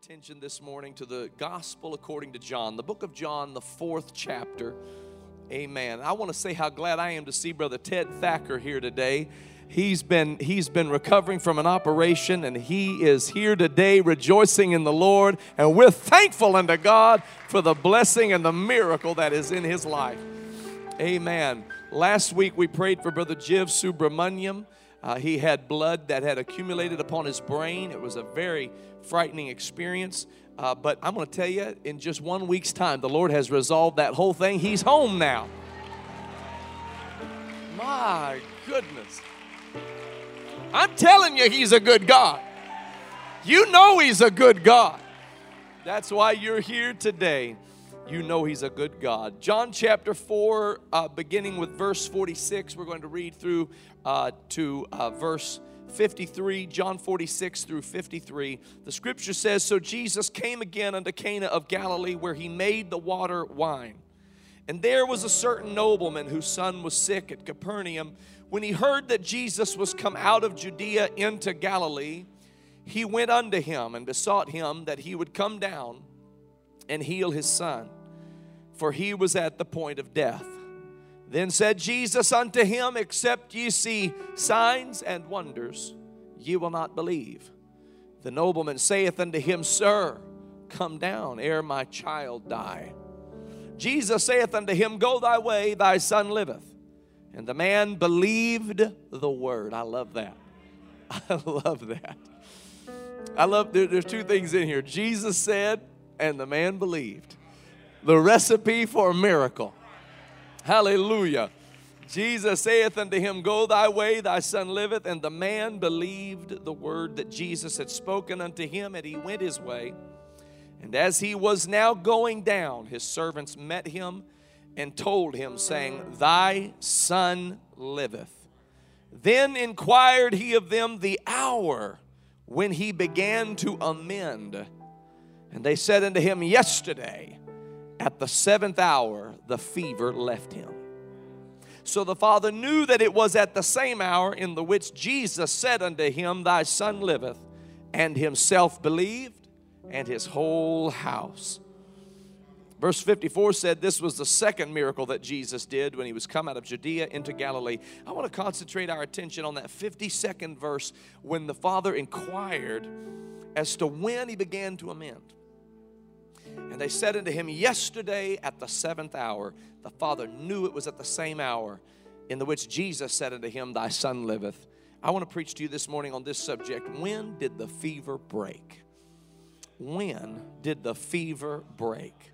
attention this morning to the gospel according to John, the book of John, the fourth chapter. Amen. I want to say how glad I am to see Brother Ted Thacker here today. He's been he's been recovering from an operation and he is here today rejoicing in the Lord and we're thankful unto God for the blessing and the miracle that is in his life. Amen. Last week we prayed for Brother Jiv Subramaniam. Uh, he had blood that had accumulated upon his brain. It was a very frightening experience. Uh, but I'm going to tell you, in just one week's time, the Lord has resolved that whole thing. He's home now. My goodness. I'm telling you, He's a good God. You know He's a good God. That's why you're here today. You know He's a good God. John chapter 4, uh, beginning with verse 46, we're going to read through uh, to uh, verse 53, John 46 through 53. The scripture says So Jesus came again unto Cana of Galilee, where he made the water wine. And there was a certain nobleman whose son was sick at Capernaum. When he heard that Jesus was come out of Judea into Galilee, he went unto him and besought him that he would come down and heal his son, for he was at the point of death. Then said Jesus unto him, Except ye see signs and wonders, ye will not believe. The nobleman saith unto him, Sir, come down ere my child die. Jesus saith unto him, Go thy way, thy son liveth. And the man believed the word. I love that. I love that. I love, there, there's two things in here. Jesus said, and the man believed. The recipe for a miracle. Hallelujah. Jesus saith unto him, Go thy way, thy son liveth. And the man believed the word that Jesus had spoken unto him, and he went his way. And as he was now going down, his servants met him and told him, saying, Thy son liveth. Then inquired he of them the hour when he began to amend. And they said unto him, Yesterday at the seventh hour, the fever left him. So the father knew that it was at the same hour in the which Jesus said unto him, Thy son liveth, and himself believed, and his whole house. Verse 54 said this was the second miracle that Jesus did when he was come out of Judea into Galilee. I want to concentrate our attention on that 52nd verse when the Father inquired as to when he began to amend. And they said unto him, Yesterday at the seventh hour, the father knew it was at the same hour in the which Jesus said unto him, Thy son liveth. I want to preach to you this morning on this subject. When did the fever break? When did the fever break?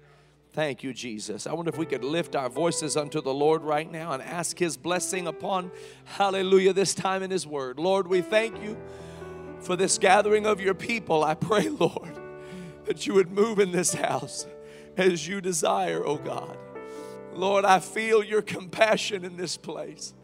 Thank you, Jesus. I wonder if we could lift our voices unto the Lord right now and ask His blessing upon, hallelujah, this time in His Word. Lord, we thank you for this gathering of your people. I pray, Lord that you would move in this house as you desire, oh God. Lord, I feel your compassion in this place.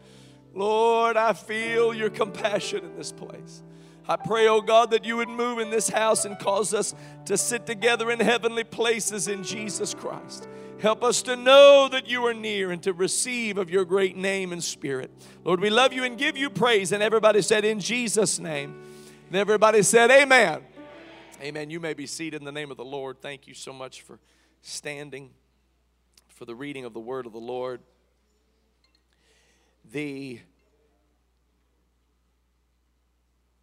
Lord, I feel your compassion in this place. I pray, oh God, that you would move in this house and cause us to sit together in heavenly places in Jesus Christ. Help us to know that you are near and to receive of your great name and spirit. Lord, we love you and give you praise. And everybody said, In Jesus' name. And everybody said, Amen. Amen. You may be seated in the name of the Lord. Thank you so much for standing for the reading of the word of the Lord. The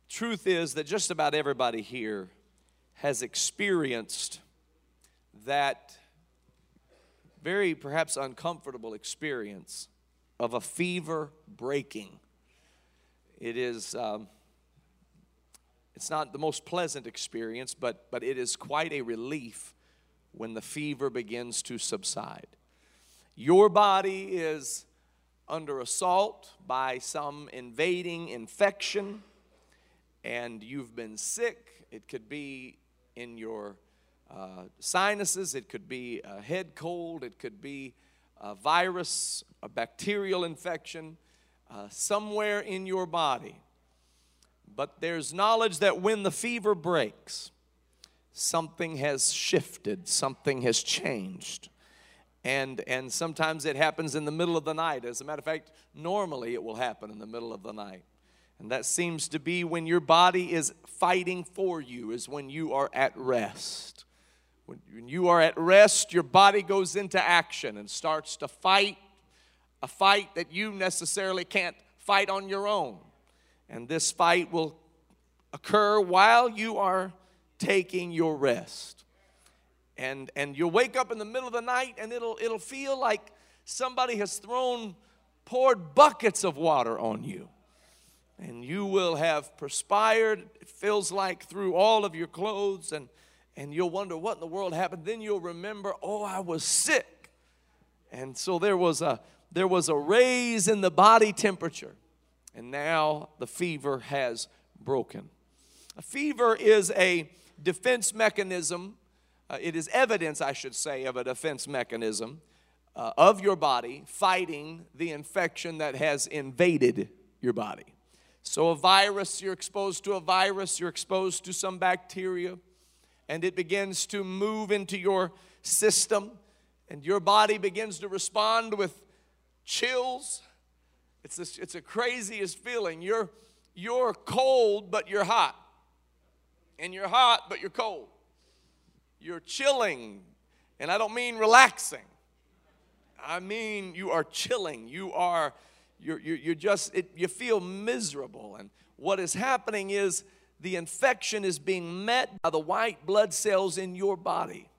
truth is that just about everybody here has experienced that very perhaps uncomfortable experience of a fever breaking. It is. Um, it's not the most pleasant experience, but, but it is quite a relief when the fever begins to subside. Your body is under assault by some invading infection, and you've been sick. It could be in your uh, sinuses, it could be a head cold, it could be a virus, a bacterial infection, uh, somewhere in your body. But there's knowledge that when the fever breaks, something has shifted, something has changed. And, and sometimes it happens in the middle of the night. As a matter of fact, normally it will happen in the middle of the night. And that seems to be when your body is fighting for you, is when you are at rest. When you are at rest, your body goes into action and starts to fight a fight that you necessarily can't fight on your own. And this fight will occur while you are taking your rest. And, and you'll wake up in the middle of the night and it'll, it'll feel like somebody has thrown, poured buckets of water on you. And you will have perspired, it feels like through all of your clothes, and, and you'll wonder what in the world happened. Then you'll remember, oh, I was sick. And so there was a, there was a raise in the body temperature, and now the fever has broken. A fever is a defense mechanism, uh, it is evidence, I should say, of a defense mechanism uh, of your body fighting the infection that has invaded your body. So, a virus, you're exposed to a virus, you're exposed to some bacteria, and it begins to move into your system, and your body begins to respond with chills. It's, it's a craziest feeling. You're, you're cold, but you're hot. And you're hot, but you're cold. You're chilling. And I don't mean relaxing. I mean you are chilling. You are, you're, you're, you're just, it, you feel miserable. And what is happening is the infection is being met by the white blood cells in your body.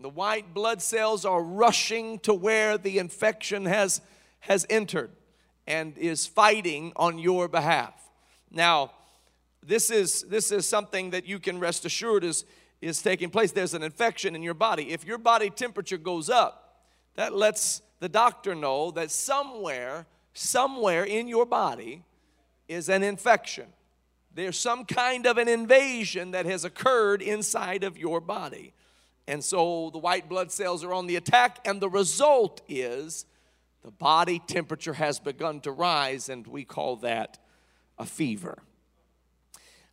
The white blood cells are rushing to where the infection has has entered and is fighting on your behalf. Now, this is this is something that you can rest assured is is taking place. There's an infection in your body. If your body temperature goes up, that lets the doctor know that somewhere somewhere in your body is an infection. There's some kind of an invasion that has occurred inside of your body. And so the white blood cells are on the attack, and the result is the body temperature has begun to rise, and we call that a fever.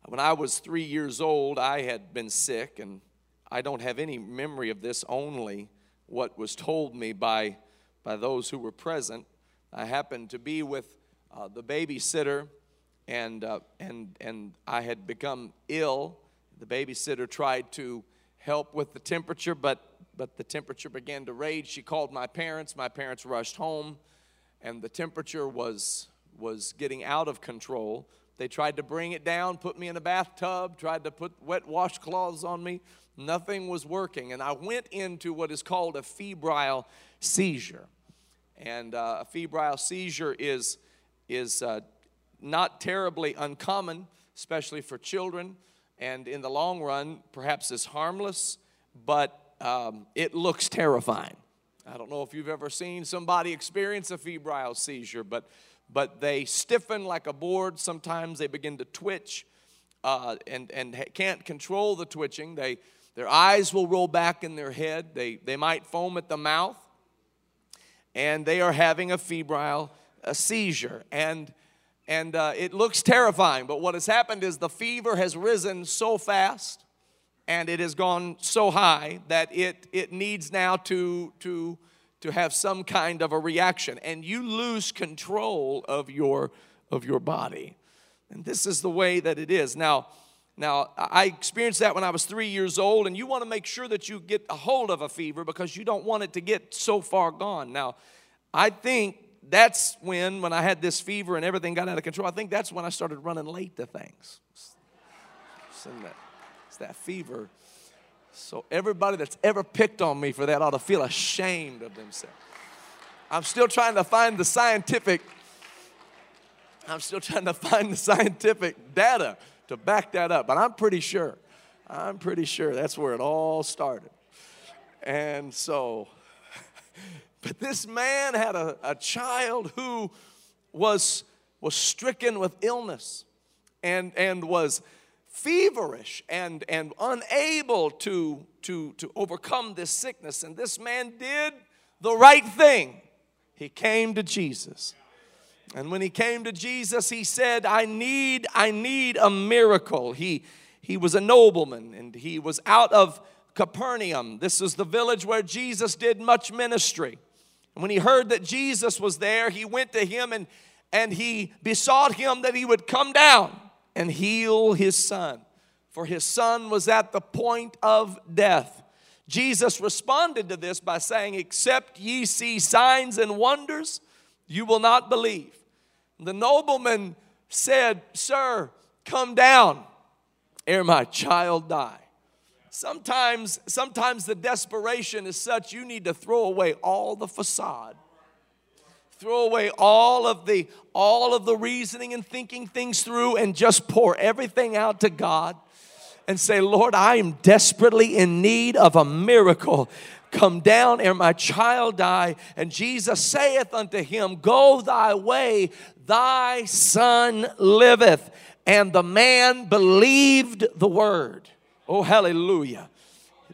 When I was three years old, I had been sick, and I don't have any memory of this, only what was told me by, by those who were present. I happened to be with uh, the babysitter, and, uh, and, and I had become ill. The babysitter tried to help with the temperature, but but the temperature began to rage. She called my parents. My parents rushed home, and the temperature was, was getting out of control. They tried to bring it down, put me in a bathtub, tried to put wet washcloths on me. Nothing was working. And I went into what is called a febrile seizure. And uh, a febrile seizure is, is uh, not terribly uncommon, especially for children. And in the long run, perhaps is harmless, but um, it looks terrifying. I don't know if you've ever seen somebody experience a febrile seizure, but, but they stiffen like a board. Sometimes they begin to twitch uh, and, and can't control the twitching. They, their eyes will roll back in their head. They, they might foam at the mouth. And they are having a febrile a seizure. And, and uh, it looks terrifying, but what has happened is the fever has risen so fast and it has gone so high that it, it needs now to, to, to have some kind of a reaction. And you lose control of your of your body. And this is the way that it is. Now now i experienced that when i was three years old and you want to make sure that you get a hold of a fever because you don't want it to get so far gone. Now i think that's when when i had this fever and everything got out of control i think that's when i started running late to things it's that fever. So everybody that's ever picked on me for that ought to feel ashamed of themselves. I'm still trying to find the scientific I'm still trying to find the scientific data to back that up, but I'm pretty sure. I'm pretty sure that's where it all started. And so, but this man had a, a child who was, was stricken with illness and, and was feverish and, and unable to, to, to overcome this sickness. And this man did the right thing. He came to Jesus. And when he came to Jesus, he said, I need, I need a miracle. He, he was a nobleman and he was out of Capernaum. This is the village where Jesus did much ministry. And when he heard that Jesus was there, he went to him and, and he besought him that he would come down and heal his son, for his son was at the point of death. Jesus responded to this by saying, Except ye see signs and wonders, you will not believe. The nobleman said, Sir, come down ere my child die. Sometimes, sometimes the desperation is such you need to throw away all the facade. Throw away all of the all of the reasoning and thinking things through and just pour everything out to God and say, Lord, I am desperately in need of a miracle. Come down ere my child die. And Jesus saith unto him, Go thy way, thy son liveth. And the man believed the word. Oh, hallelujah.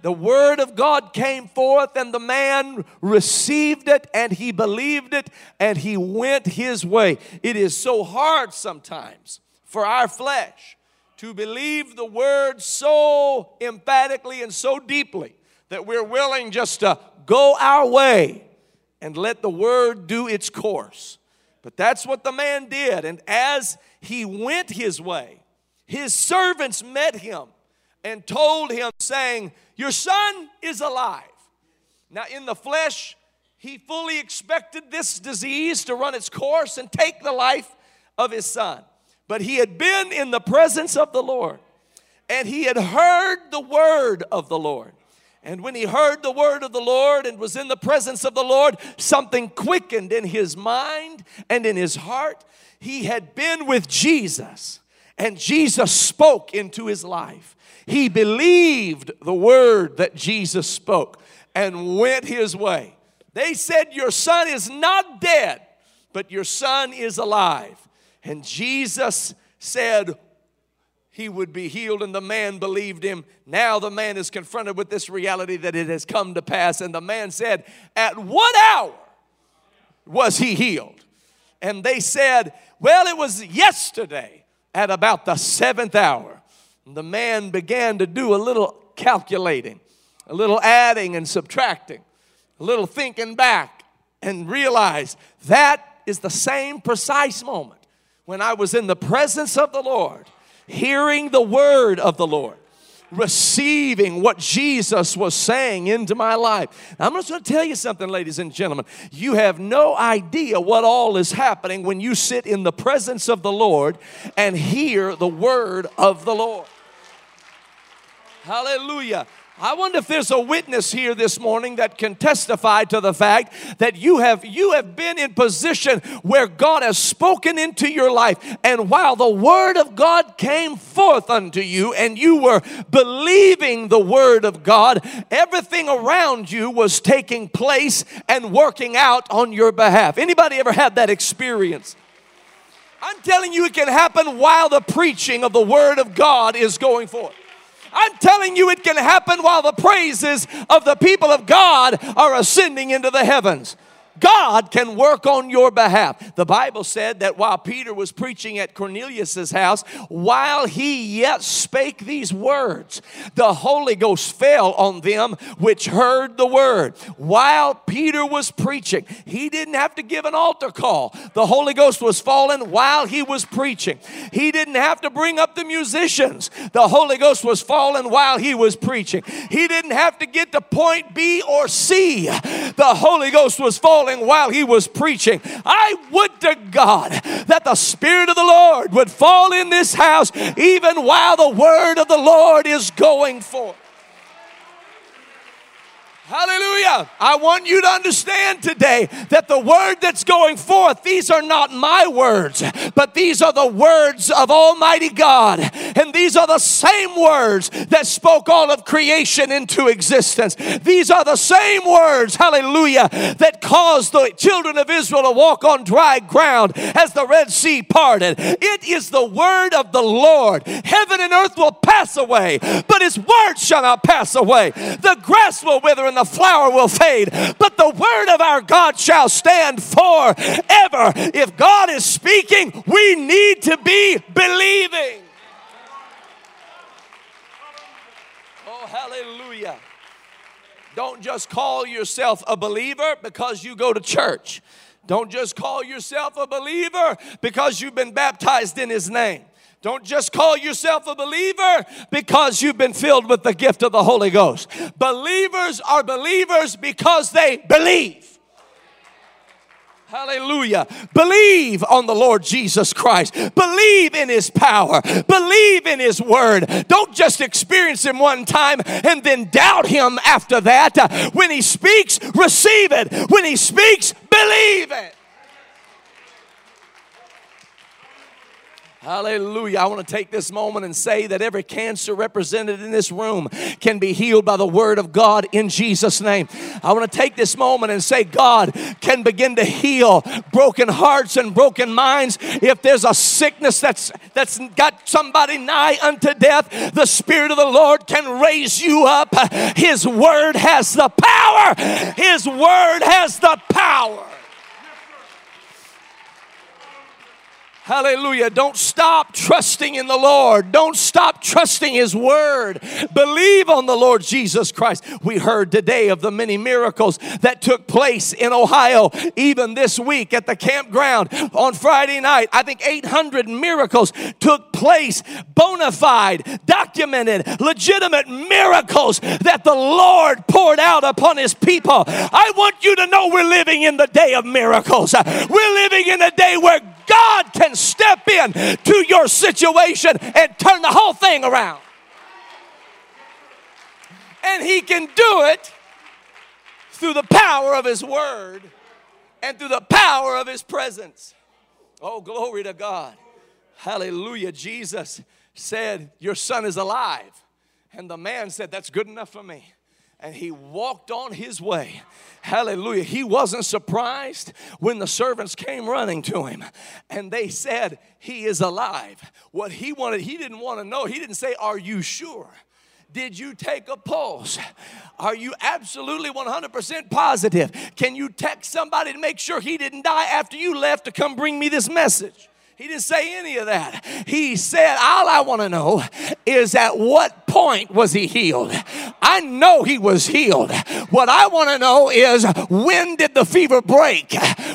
The word of God came forth, and the man received it, and he believed it, and he went his way. It is so hard sometimes for our flesh to believe the word so emphatically and so deeply that we're willing just to go our way and let the word do its course. But that's what the man did. And as he went his way, his servants met him and told him, saying, Your son is alive. Now, in the flesh, he fully expected this disease to run its course and take the life of his son. But he had been in the presence of the Lord and he had heard the word of the Lord. And when he heard the word of the Lord and was in the presence of the Lord, something quickened in his mind and in his heart. He had been with Jesus, and Jesus spoke into his life. He believed the word that Jesus spoke and went his way. They said, Your son is not dead, but your son is alive. And Jesus said he would be healed, and the man believed him. Now the man is confronted with this reality that it has come to pass. And the man said, At what hour was he healed? And they said, Well, it was yesterday at about the seventh hour. The man began to do a little calculating, a little adding and subtracting, a little thinking back, and realized that is the same precise moment when I was in the presence of the Lord, hearing the word of the Lord, receiving what Jesus was saying into my life. I'm just going to tell you something, ladies and gentlemen. You have no idea what all is happening when you sit in the presence of the Lord and hear the word of the Lord. Hallelujah. I wonder if there's a witness here this morning that can testify to the fact that you have you have been in position where God has spoken into your life and while the word of God came forth unto you and you were believing the word of God everything around you was taking place and working out on your behalf. Anybody ever had that experience? I'm telling you it can happen while the preaching of the word of God is going forth. I'm telling you, it can happen while the praises of the people of God are ascending into the heavens. God can work on your behalf. The Bible said that while Peter was preaching at Cornelius's house, while he yet spake these words, the Holy Ghost fell on them which heard the word. While Peter was preaching, he didn't have to give an altar call. The Holy Ghost was falling while he was preaching. He didn't have to bring up the musicians. The Holy Ghost was falling while he was preaching. He didn't have to get to point B or C. The Holy Ghost was falling while he was preaching. I would to God that the Spirit of the Lord would fall in this house even while the word of the Lord is going forth. Hallelujah. I want you to understand today that the word that's going forth, these are not my words, but these are the words of Almighty God. And these are the same words that spoke all of creation into existence. These are the same words, hallelujah, that caused the children of Israel to walk on dry ground as the Red Sea parted. It is the word of the Lord. Heaven and earth will pass away, but his word shall not pass away. The grass will wither and the flower will fade, but the word of our God shall stand forever. If God is speaking, we need to be believing. Oh, hallelujah. Don't just call yourself a believer because you go to church. Don't just call yourself a believer because you've been baptized in His name. Don't just call yourself a believer because you've been filled with the gift of the Holy Ghost. Believers are believers because they believe. Hallelujah. Believe on the Lord Jesus Christ. Believe in His power. Believe in His word. Don't just experience Him one time and then doubt Him after that. When He speaks, receive it. When He speaks, believe it. Hallelujah. I want to take this moment and say that every cancer represented in this room can be healed by the word of God in Jesus' name. I want to take this moment and say God can begin to heal broken hearts and broken minds. If there's a sickness that's that's got somebody nigh unto death, the Spirit of the Lord can raise you up. His word has the power. His word has the power. Hallelujah. Don't stop trusting in the Lord. Don't stop trusting His Word. Believe on the Lord Jesus Christ. We heard today of the many miracles that took place in Ohio, even this week at the campground on Friday night. I think 800 miracles took place, bona fide, documented, legitimate miracles that the Lord poured out upon His people. I want you to know we're living in the day of miracles. We're living in a day where God can step in to your situation and turn the whole thing around. And He can do it through the power of His Word and through the power of His presence. Oh, glory to God. Hallelujah. Jesus said, Your son is alive. And the man said, That's good enough for me and he walked on his way. Hallelujah. He wasn't surprised when the servants came running to him and they said, He is alive. What he wanted, he didn't want to know. He didn't say, Are you sure? Did you take a pulse? Are you absolutely 100% positive? Can you text somebody to make sure he didn't die after you left to come bring me this message? He didn't say any of that. He said, All I want to know is at what point was he healed? I know he was healed. What I want to know is when did the fever break?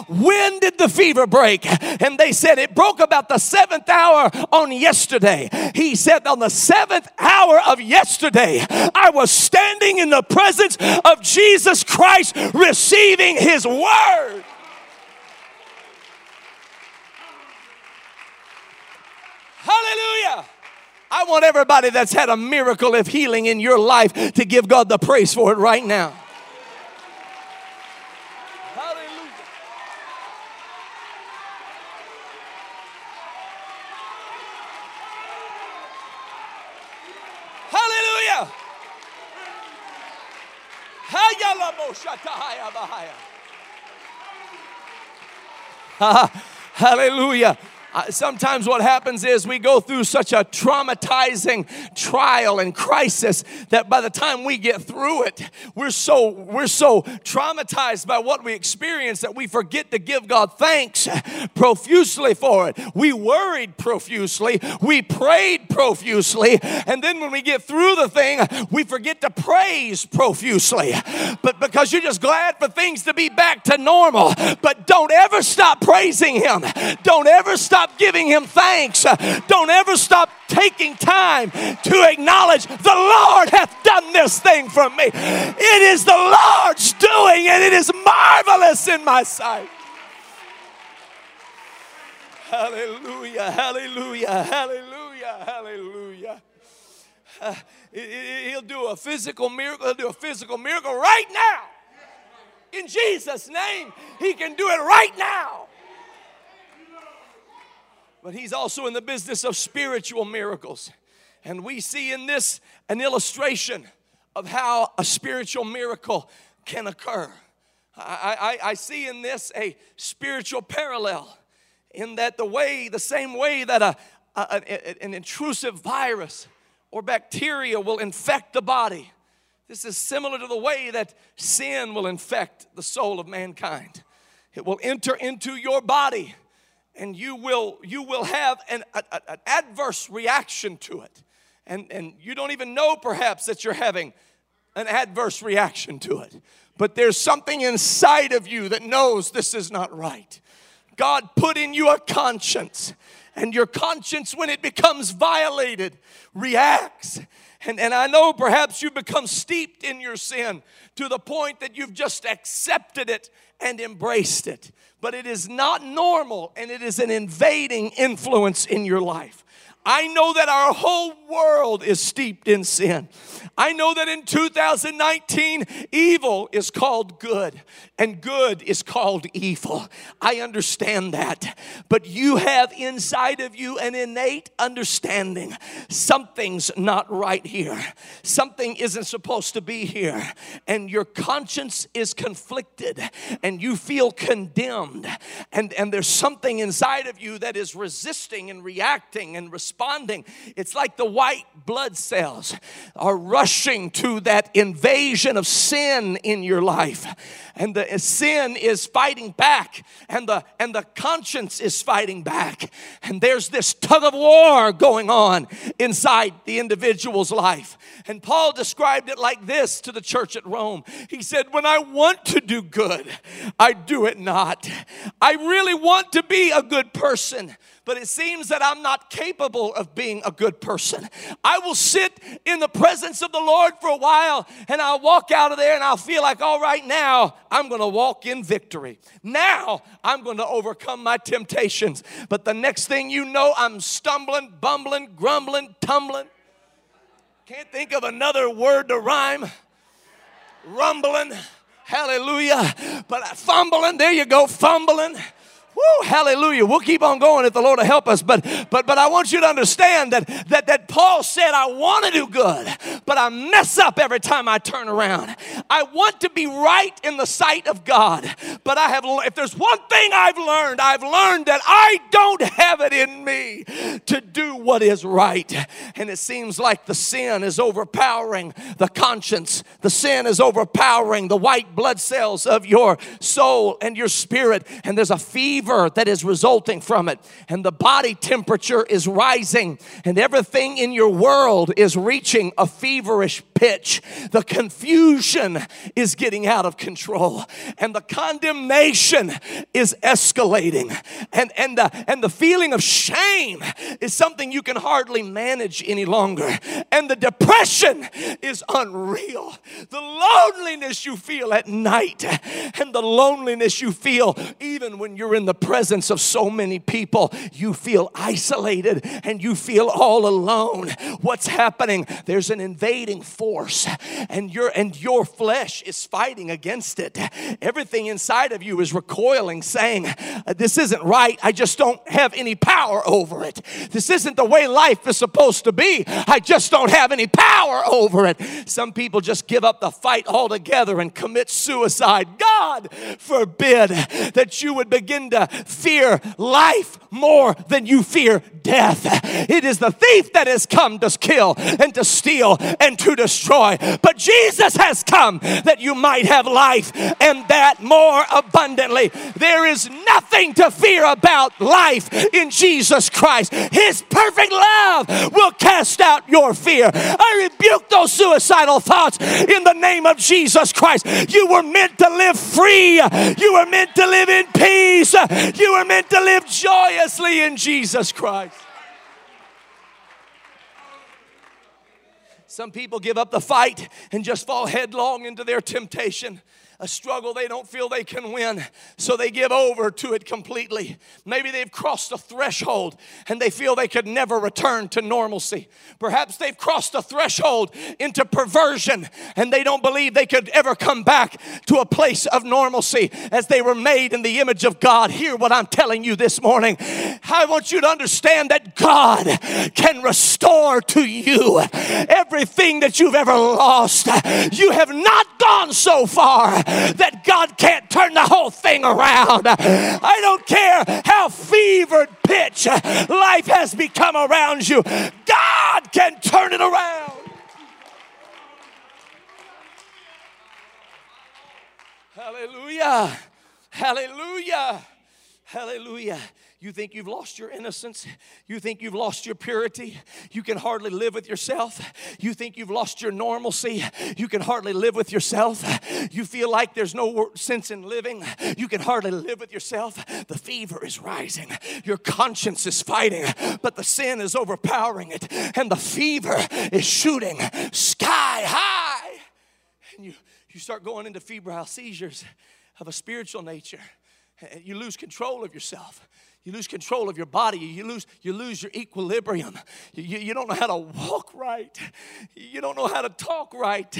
When did the fever break? And they said it broke about the seventh hour on yesterday. He said, On the seventh hour of yesterday, I was standing in the presence of Jesus Christ receiving his word. Hallelujah. I want everybody that's had a miracle of healing in your life to give God the praise for it right now. Hallelujah. Hallelujah. Hallelujah Uh, sometimes what happens is we go through such a traumatizing trial and crisis that by the time we get through it we're so we're so traumatized by what we experience that we forget to give God thanks profusely for it. We worried profusely. We prayed profusely. And then when we get through the thing we forget to praise profusely. But because you're just glad for things to be back to normal but don't ever stop praising him. Don't ever stop stop giving Him thanks. Don't ever stop taking time to acknowledge the Lord hath done this thing for me. It is the Lord's doing, and it is marvelous in my sight. Hallelujah, hallelujah, hallelujah, hallelujah. Uh, he'll do a physical miracle, he'll do a physical miracle right now. In Jesus' name, he can do it right now. But he's also in the business of spiritual miracles. And we see in this an illustration of how a spiritual miracle can occur. I, I, I, see in this a spiritual parallel in that the way, the same way that a, a, an intrusive virus or bacteria will infect the body, this is similar to the way that sin will infect the soul of mankind. It will enter into your body and you will you will have an, a, a, an adverse reaction to it and and you don't even know perhaps that you're having an adverse reaction to it, but there's something inside of you that knows this is not right. God put in you a conscience, and your conscience, when it becomes violated, reacts. And, and I know perhaps you've become steeped in your sin to the point that you've just accepted it and embraced it. But it is not normal and it is an invading influence in your life. I know that our whole world is steeped in sin. I know that in 2019, evil is called good and good is called evil. I understand that. But you have inside of you an innate understanding something's not right here, something isn't supposed to be here, and your conscience is conflicted and you feel condemned, and, and there's something inside of you that is resisting and reacting and responding responding. It's like the white blood cells are rushing to that invasion of sin in your life. And the sin is fighting back, and the and the conscience is fighting back. And there's this tug of war going on inside the individual's life. And Paul described it like this to the church at Rome. He said, When I want to do good, I do it not. I really want to be a good person but it seems that I'm not capable of being a good person. I will sit in the presence of the Lord for a while and I'll walk out of there and I'll feel like, all right, now I'm gonna walk in victory. Now I'm gonna overcome my temptations. But the next thing you know, I'm stumbling, bumbling, grumbling, tumbling. Can't think of another word to rhyme. Rumbling, hallelujah. But fumbling, there you go, fumbling Woo, hallelujah. We'll keep on going if the Lord will help us. But but but I want you to understand that that, that Paul said, I want to do good, but I mess up every time I turn around. I want to be right in the sight of God. But I have if there's one thing I've learned, I've learned that I don't have it in me to do what is right. And it seems like the sin is overpowering the conscience. The sin is overpowering the white blood cells of your soul and your spirit. And there's a fever fever that is resulting from it, and the body temperature is rising, and everything in your world is reaching a feverish pitch. The confusion is getting out of control, and the condemnation is escalating, and, and, the, and the feeling of shame is something you can hardly manage any longer, and the depression is unreal. The loneliness you feel at night, and the loneliness you feel even when you're in the presence of so many people, you feel isolated and you feel all alone. What's happening? There's an invading force, and your and your flesh is fighting against it. Everything inside of you is recoiling, saying, This isn't right. I just don't have any power over it. This isn't the way life is supposed to be. I just don't have any power over it. Some people just give up the fight altogether and commit suicide. God forbid that you would begin to fear life more than you fear death. It is the thief that has come to kill and to steal and to destroy. But Jesus has come that you might have life and that more abundantly. There is nothing to fear about life in Jesus Christ. His perfect love will cast out your fear. I rebuke those suicidal thoughts in the name of Jesus Christ. You were meant to live free, you were meant to live in peace, you were meant to live joyously in Jesus Christ. Some people give up the fight and just fall headlong into their temptation a struggle they don't feel they can win, so they give over to it completely. Maybe they've crossed a threshold and they feel they could never return to normalcy. Perhaps they've crossed a threshold into perversion and they don't believe they could ever come back to a place of normalcy as they were made in the image of God. Hear what I'm telling you this morning. I want you to understand that God can restore to you everything that you've ever lost. You have not gone so far that God can't turn the whole thing around. I don't care how fevered pitch life has become around you, God can turn it around. Hallelujah. Hallelujah. Hallelujah. You think you've lost your innocence. You think you've lost your purity. You can hardly live with yourself. You think you've lost your normalcy. You can hardly live with yourself. You feel like there's no sense in living. You can hardly live with yourself. The fever is rising. Your conscience is fighting, but the sin is overpowering it, and the fever is shooting sky high. And you, you start going into febrile seizures of a spiritual nature. You lose control of yourself. You lose control of your body. You lose, you lose your equilibrium. You, you, don't know how to walk right. You don't know how to talk right.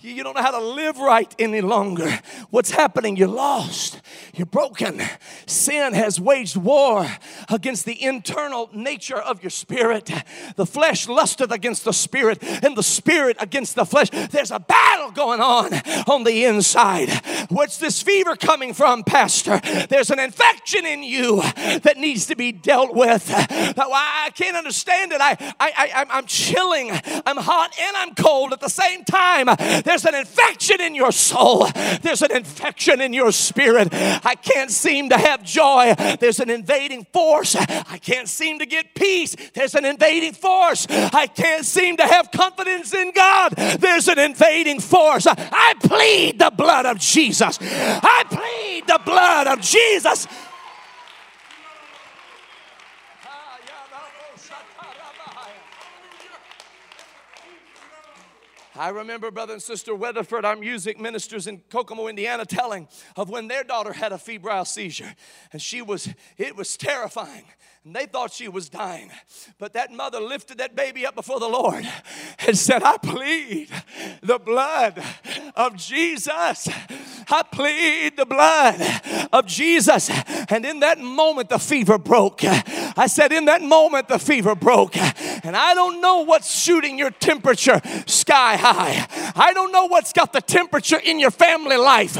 You, you don't know how to live right any longer. What's happening? You're lost. You're broken. Sin has waged war against the internal nature of your spirit. The flesh lusteth against the spirit, and the spirit against the flesh. There's a battle going on on the inside. What's this fever coming from, Pastor? There's an infection in you that needs to be dealt with. Oh, I can't understand it. I, I, I, I'm chilling, I'm hot, and I'm cold at the same time. There's an infection in your soul, there's an infection in your spirit. I can't seem to have joy. There's an invading force. I can't seem to get peace. There's an invading force. I can't seem to have confidence in God. There's an invading force. I plead the blood of Jesus. I plead the blood of Jesus. I remember brother and sister Weatherford, our music ministers in Kokomo, Indiana, telling of when their daughter had a febrile seizure. And she was, it was terrifying. And they thought she was dying. But that mother lifted that baby up before the Lord and said, I plead the blood of Jesus. I plead the blood of Jesus. And in that moment, the fever broke. I said, In that moment, the fever broke. And I don't know what's shooting your temperature sky high. I don't know what's got the temperature in your family life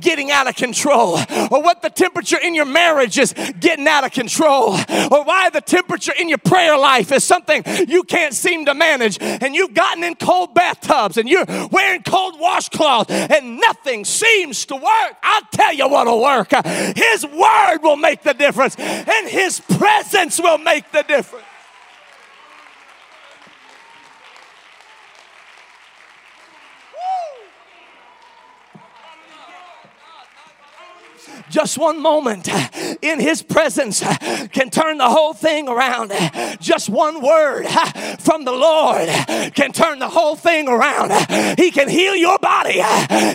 getting out of control, or what the temperature in your marriage is getting out of control or why the temperature in your prayer life is something you can't seem to manage, and you've gotten in cold bathtubs and you're wearing cold washcloths, and nothing seems to work. I'll tell you what'll work. His word will make the difference, and His presence will make the difference. Just one moment in His presence can turn the whole thing around. Just one word from the Lord can turn the whole thing around. He can heal your body,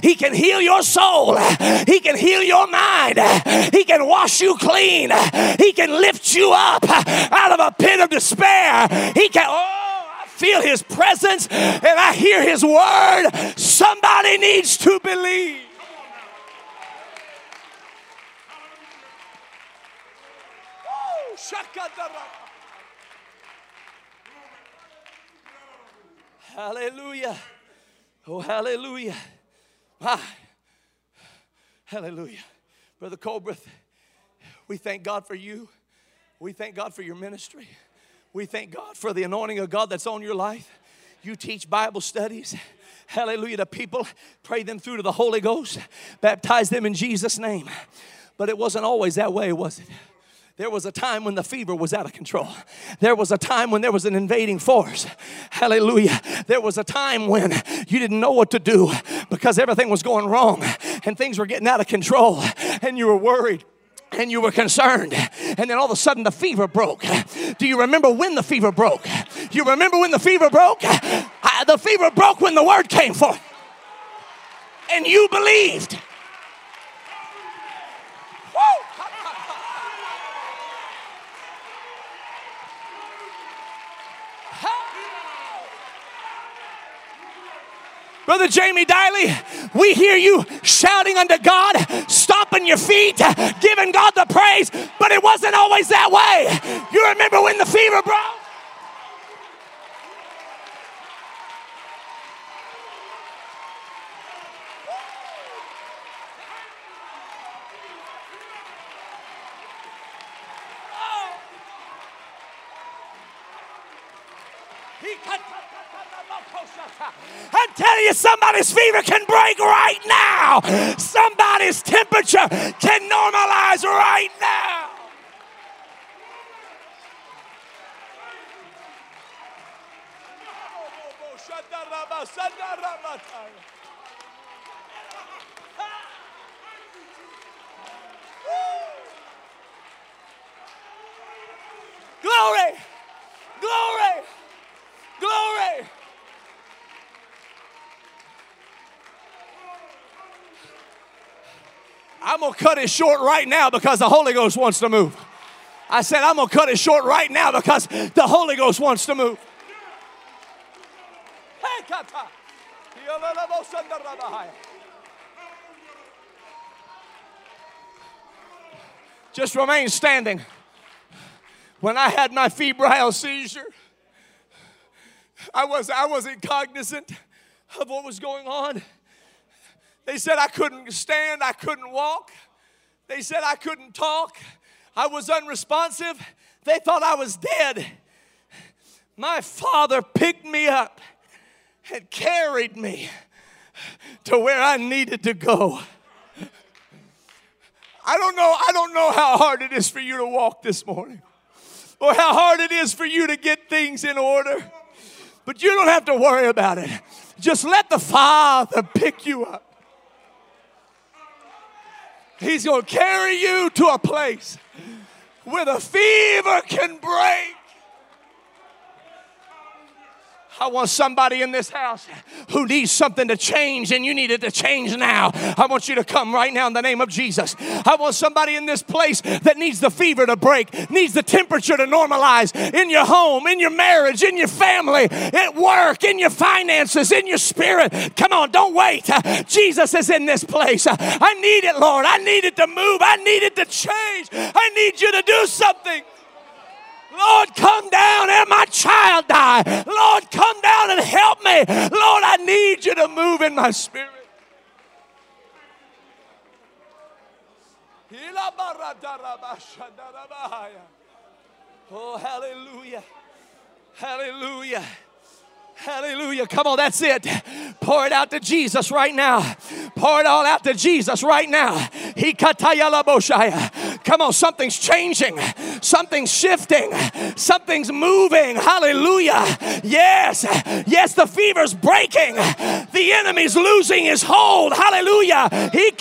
He can heal your soul, He can heal your mind, He can wash you clean, He can lift you up out of a pit of despair. He can, oh, I feel His presence and I hear His word. Somebody needs to believe. Hallelujah. Oh, hallelujah. Ah. Hallelujah. Brother Colbreth, we thank God for you. We thank God for your ministry. We thank God for the anointing of God that's on your life. You teach Bible studies. Hallelujah to people. Pray them through to the Holy Ghost. Baptize them in Jesus' name. But it wasn't always that way, was it? There was a time when the fever was out of control. There was a time when there was an invading force. Hallelujah. There was a time when you didn't know what to do because everything was going wrong and things were getting out of control and you were worried and you were concerned. And then all of a sudden the fever broke. Do you remember when the fever broke? You remember when the fever broke? I, the fever broke when the word came forth. And you believed. Woo! Brother Jamie Diley, we hear you shouting unto God, stomping your feet, giving God the praise, but it wasn't always that way. You remember when the fever broke? I'm telling you, somebody's fever can break right now. Somebody's temperature can normalize right now. Glory! Glory! Glory! I'm going to cut it short right now because the Holy Ghost wants to move. I said, I'm going to cut it short right now because the Holy Ghost wants to move. Just remain standing. When I had my febrile seizure, I, was, I wasn't cognizant of what was going on. They said I couldn't stand, I couldn't walk. They said I couldn't talk. I was unresponsive. They thought I was dead. My father picked me up and carried me to where I needed to go. I don't know, I don't know how hard it is for you to walk this morning or how hard it is for you to get things in order. But you don't have to worry about it. Just let the Father pick you up. He's going to carry you to a place where the fever can break I want somebody in this house who needs something to change and you need it to change now. I want you to come right now in the name of Jesus. I want somebody in this place that needs the fever to break, needs the temperature to normalize in your home, in your marriage, in your family, at work, in your finances, in your spirit. Come on, don't wait. Jesus is in this place. I need it, Lord. I need it to move. I need it to change. I need you to do something. Lord, come down and my child die. Lord, come down and help me. Lord, I need you to move in my spirit. Oh, hallelujah. Hallelujah. Hallelujah. Come on, that's it. Pour it out to Jesus right now. Pour it all out to Jesus right now. He Come on, something's changing. Something's shifting. Something's moving. Hallelujah. Yes. Yes, the fever's breaking. The enemy's losing his hold. Hallelujah. He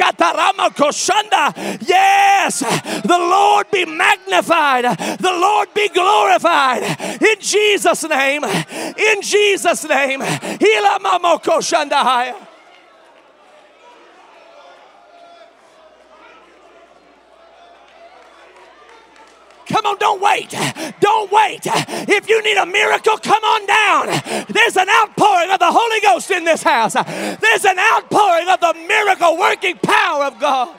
Yes. The Lord be magnified. The Lord be glorified. In Jesus' name. In Jesus' Jesus' name. Come on, don't wait. Don't wait. If you need a miracle, come on down. There's an outpouring of the Holy Ghost in this house. There's an outpouring of the miracle working power of God.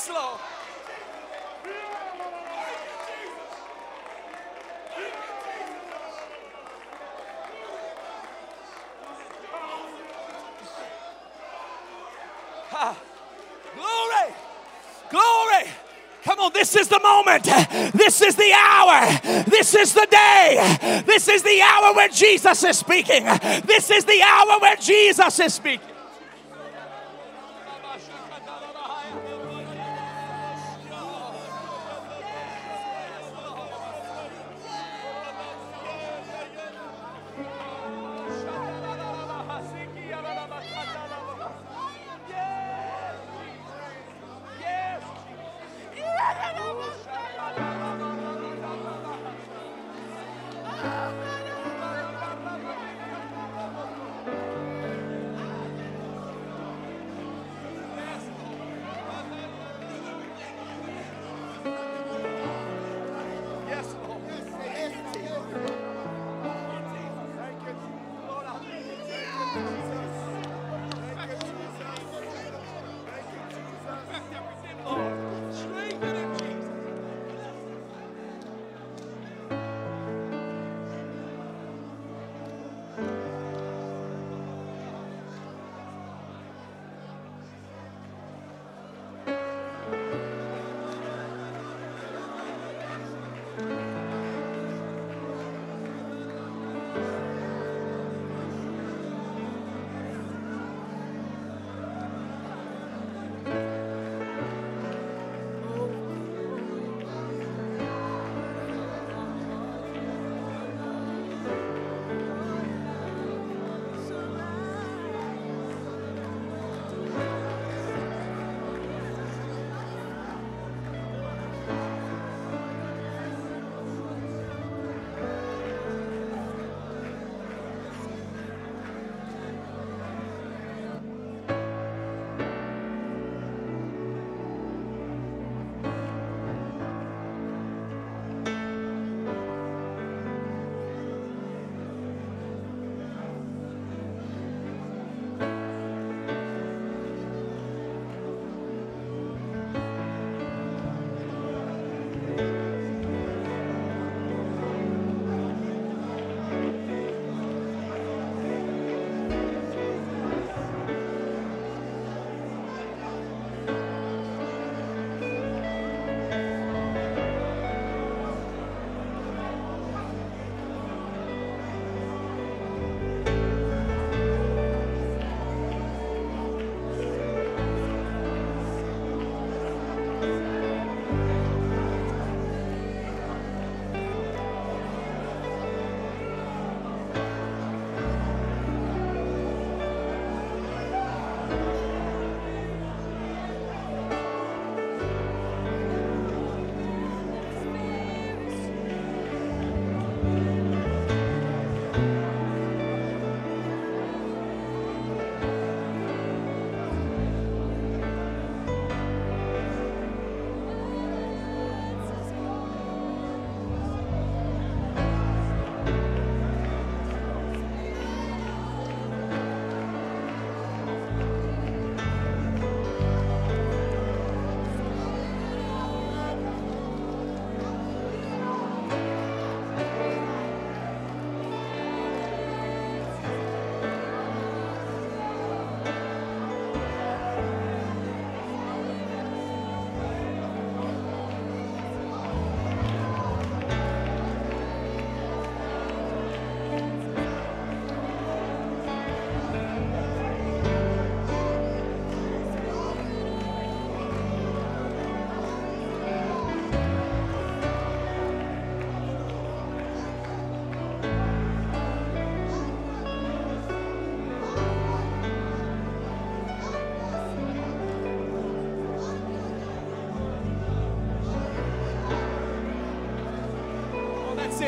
Yes, Lord. Glory! Glory! Come on, this is the moment. This is the hour. This is the day. This is the hour where Jesus is speaking. This is the hour where Jesus is speaking.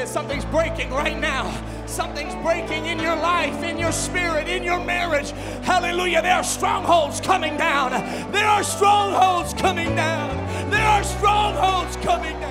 It. Something's breaking right now. Something's breaking in your life, in your spirit, in your marriage. Hallelujah. There are strongholds coming down. There are strongholds coming down. There are strongholds coming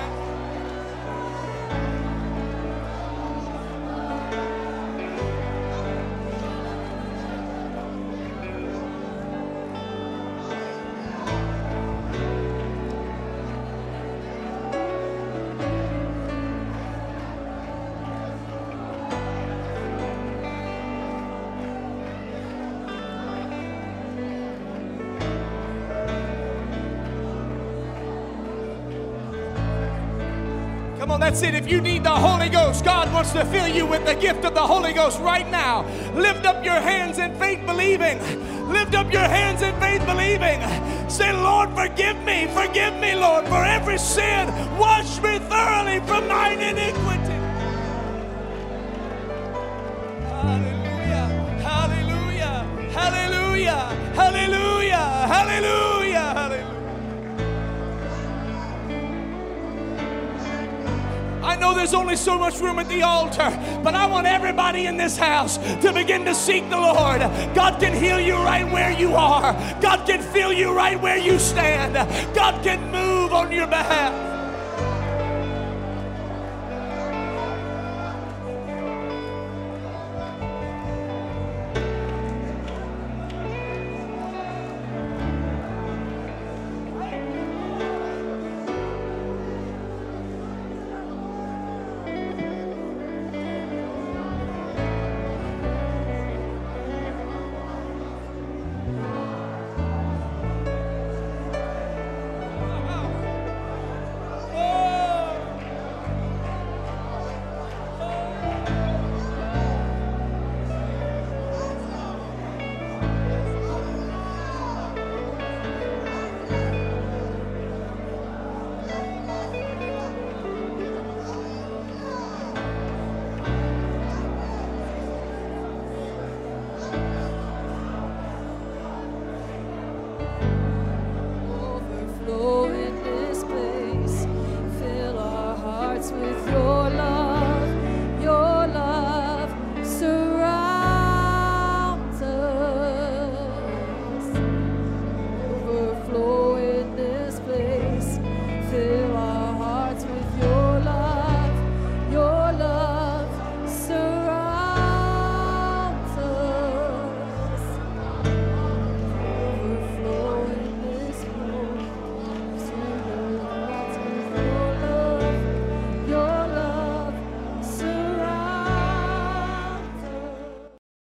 that's it. If you need the Holy Ghost, God wants to fill you with the gift of the Holy Ghost right now. Lift up your hands in faith believing. Lift up your hands in faith believing. Say, Lord, forgive me. Forgive me, Lord, for every sin. Wash me thoroughly from mine iniquity. Know there's only so much room at the altar, but I want everybody in this house to begin to seek the Lord. God can heal you right where you are, God can fill you right where you stand, God can move on your behalf.